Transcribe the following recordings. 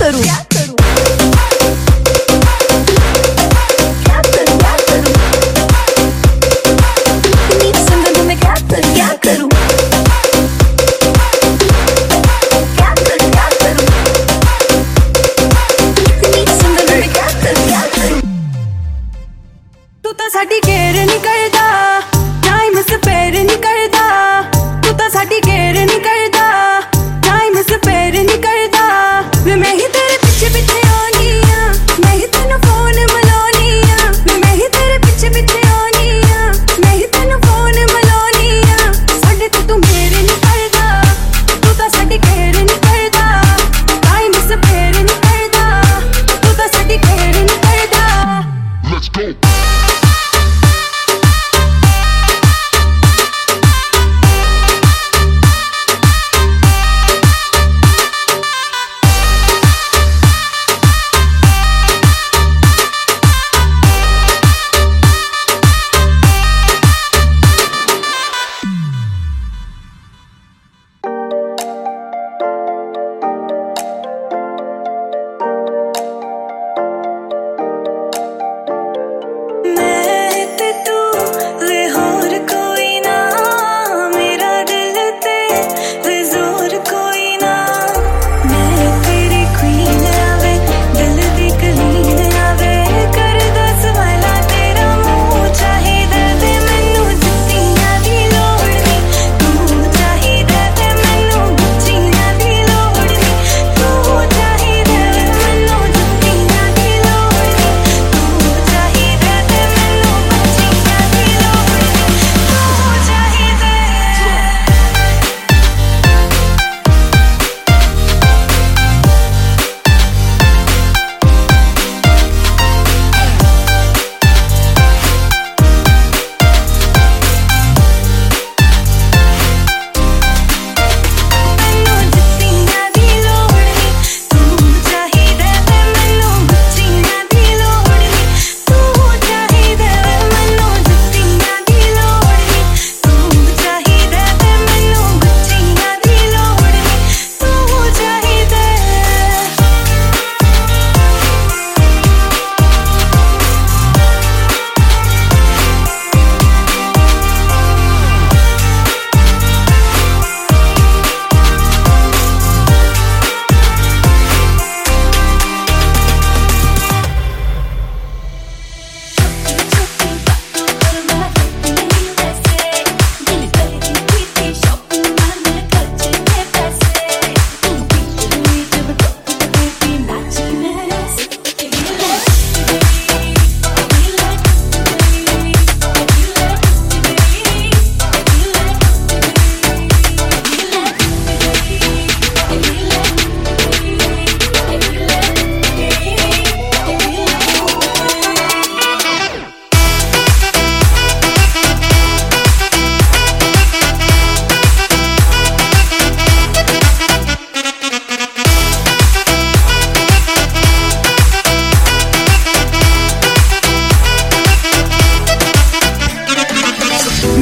Zuckerrohr.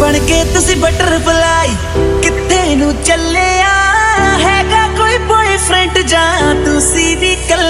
ਬਣ ਕੇ ਤੁਸੀਂ butterfly ਕਿੱਥੇ ਨੂੰ ਚੱਲਿਆ ਹੈਗਾ ਕੋਈ ਬॉयਫ੍ਰੈਂਡ ਜਾਂ ਤੁਸੀਂ ਵੀ ਕੱਲੇ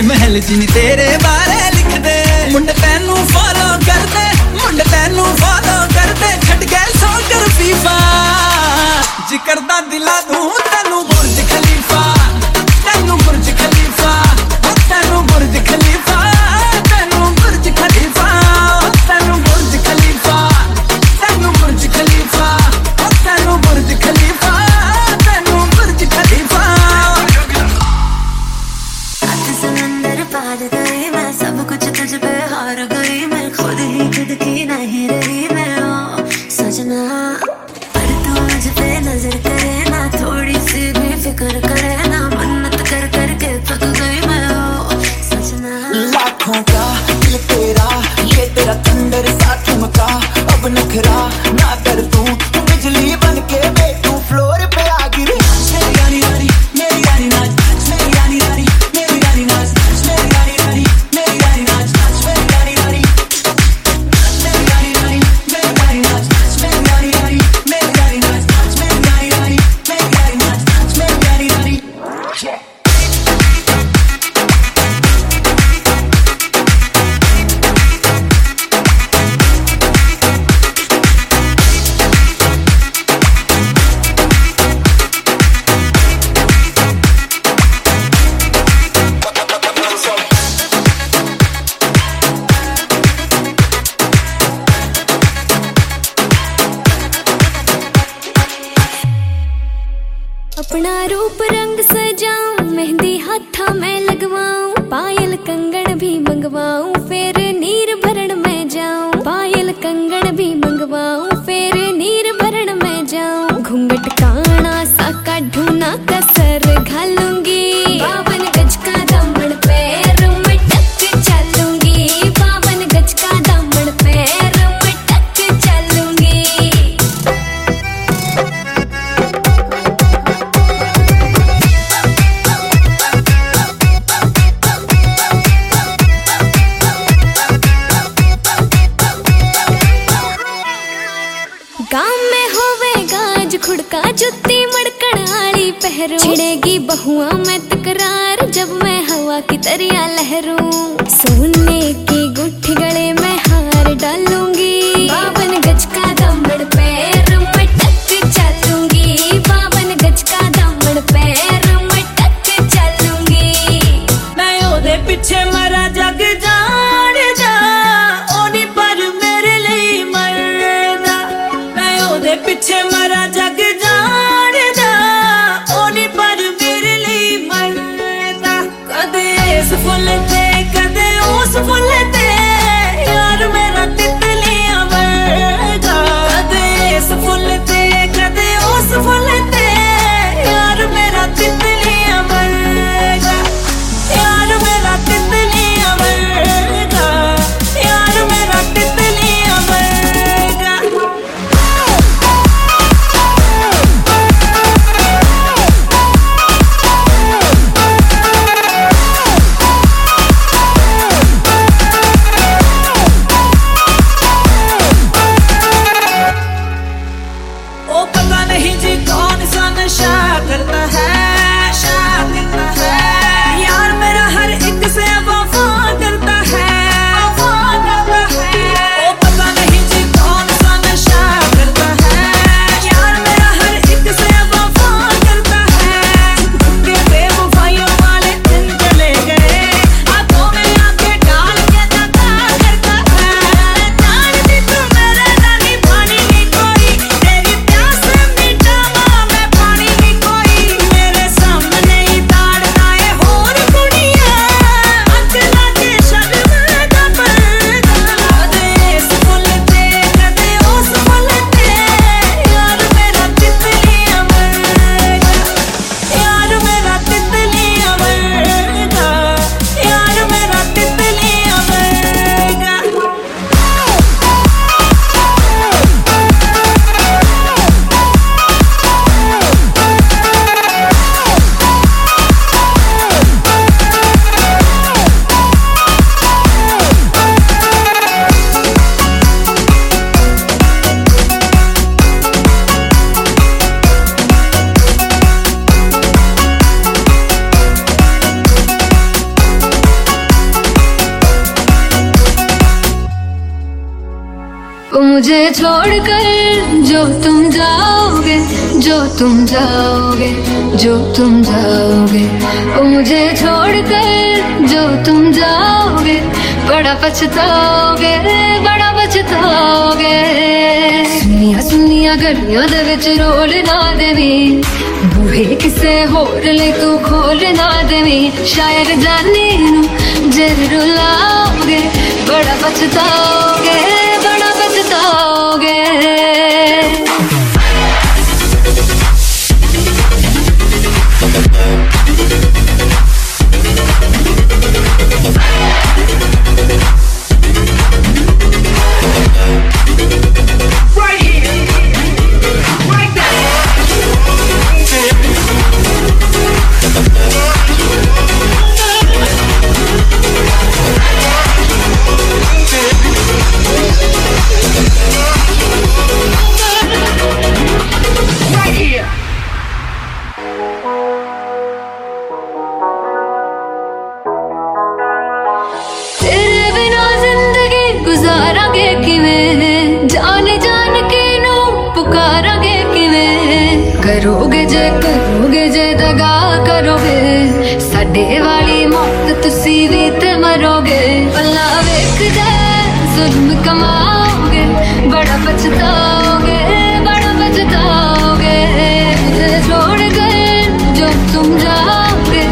ਚ ਮਹਿਲ ਚ ਨਹੀਂ ਤੇਰੇ ਬਾਰੇ ਲਿਖਦੇ। ਮੁੰਡੇ ਤੈਨੂੰ ਫੋਲੋ ਕਰਦੇ, ਮੁੰਡੇ ਤੈਨੂੰ ਫੋਲੋ ਕਰਦੇ। ਛੱਡ ਗਏ ਸੌ ਕਰ ਫੀਫਾ ਜਿਕਰ ਦਾ ਦਿਲਾ ਦੂੰ ਤੈਨੂੰ ਬੁਰਜ ਖਲੀਫਾ। मत्था में लगवाऊं पायल कंगन भी मंगवाऊं। bitch, my मुझे छोड़कर जो तुम जाओगे, जो तुम जाओगे, जो तुम जाओगे। ओ मुझे छोड़कर जो तुम जाओगे, बड़ा पछताओगे बड़ा पछताओगे। सुनिया सुनिया गर्मियाँ दे विच रोल ना देवी। बूहे किसे होर ले तू खोल ना देवी। शायर जाने नू ज़रूर लाओगे, बड़ा पछताओगे। बड़ा जुल्म कमाओगे बड़ा पछताओगे बड़ा पछताओगे। छोड़ गए जो तुम जाओगे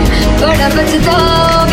बड़ा पछताओगे।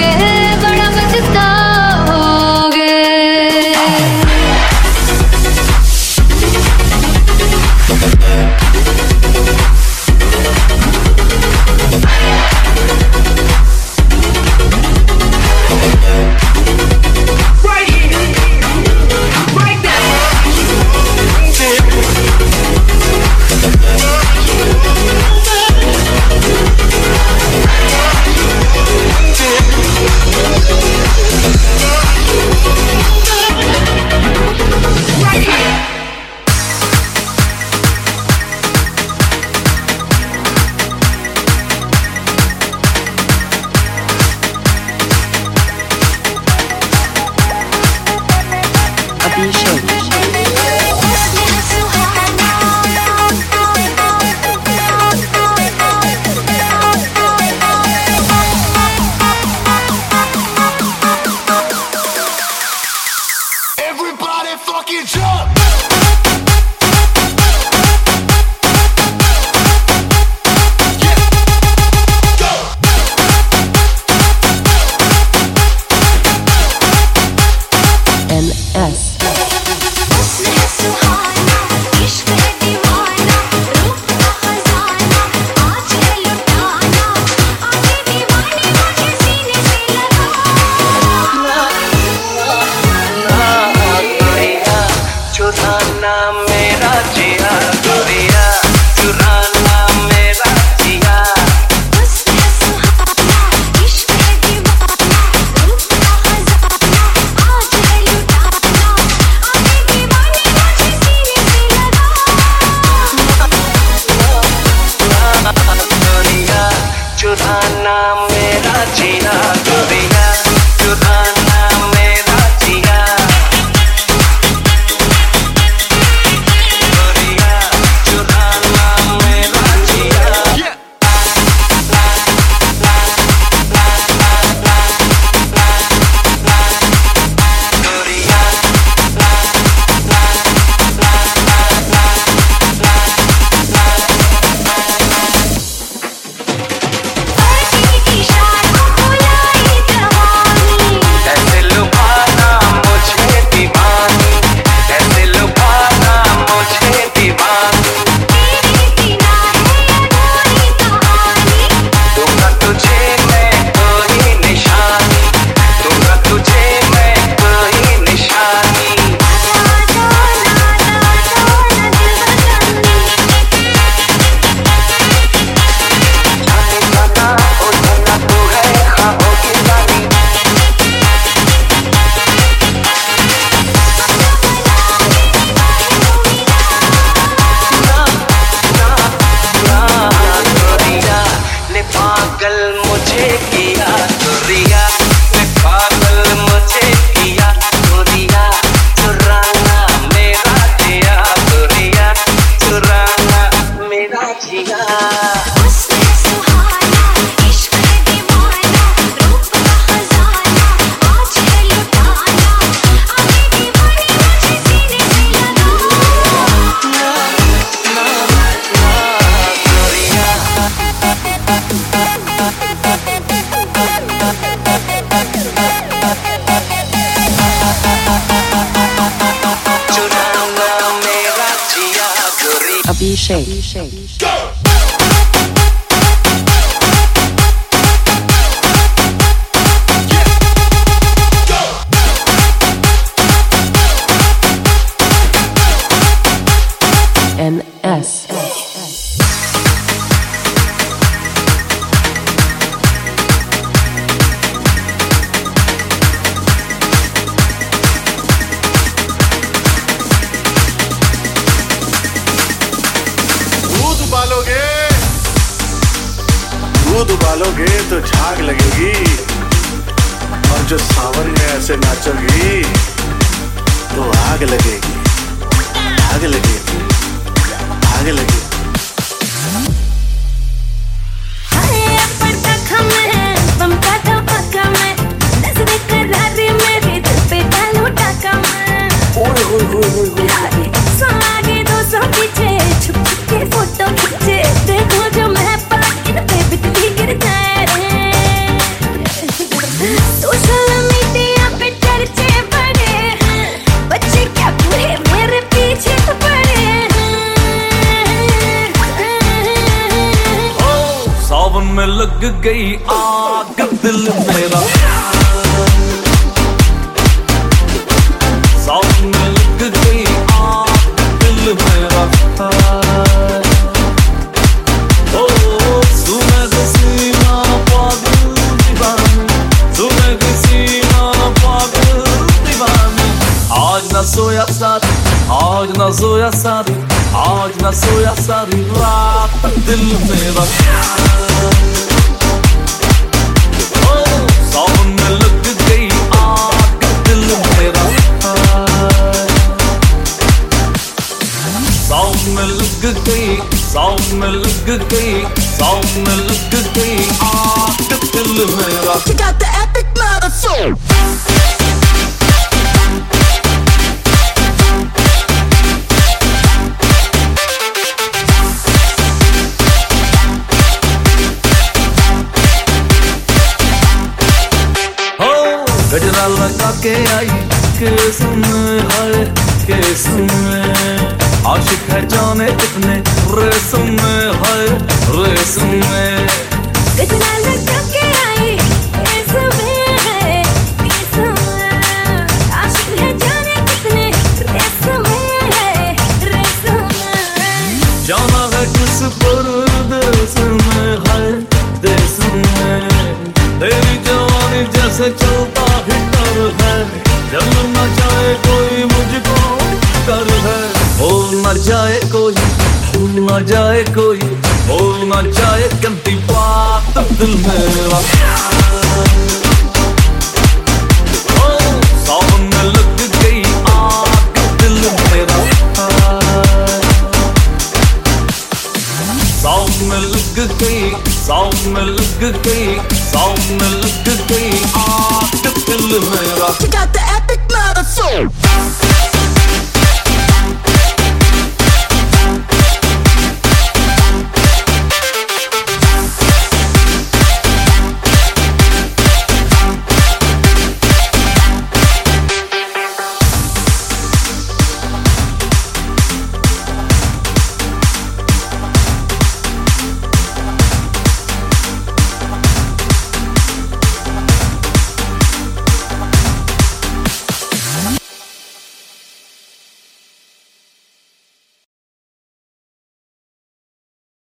उबालोगे तो झाग लगेगी। और जो सावन में ऐसे नाचोगी तो आग लगेगी। आग लगेगी। आग लगेगी। लग गई आग दिल मेरा के आई किस्म है किस्म आशिक है जाने कितने रेसम है रेसम गजरा लगा के आई कितने रेसम जाना है किसमें है देश में। तेरी जवानी जैसे चलता न जाए कोई भूल न जाए गंदी बात दिल मेरा साउंड में लग गई साउंड में लग गई दिल मेरा got the epic.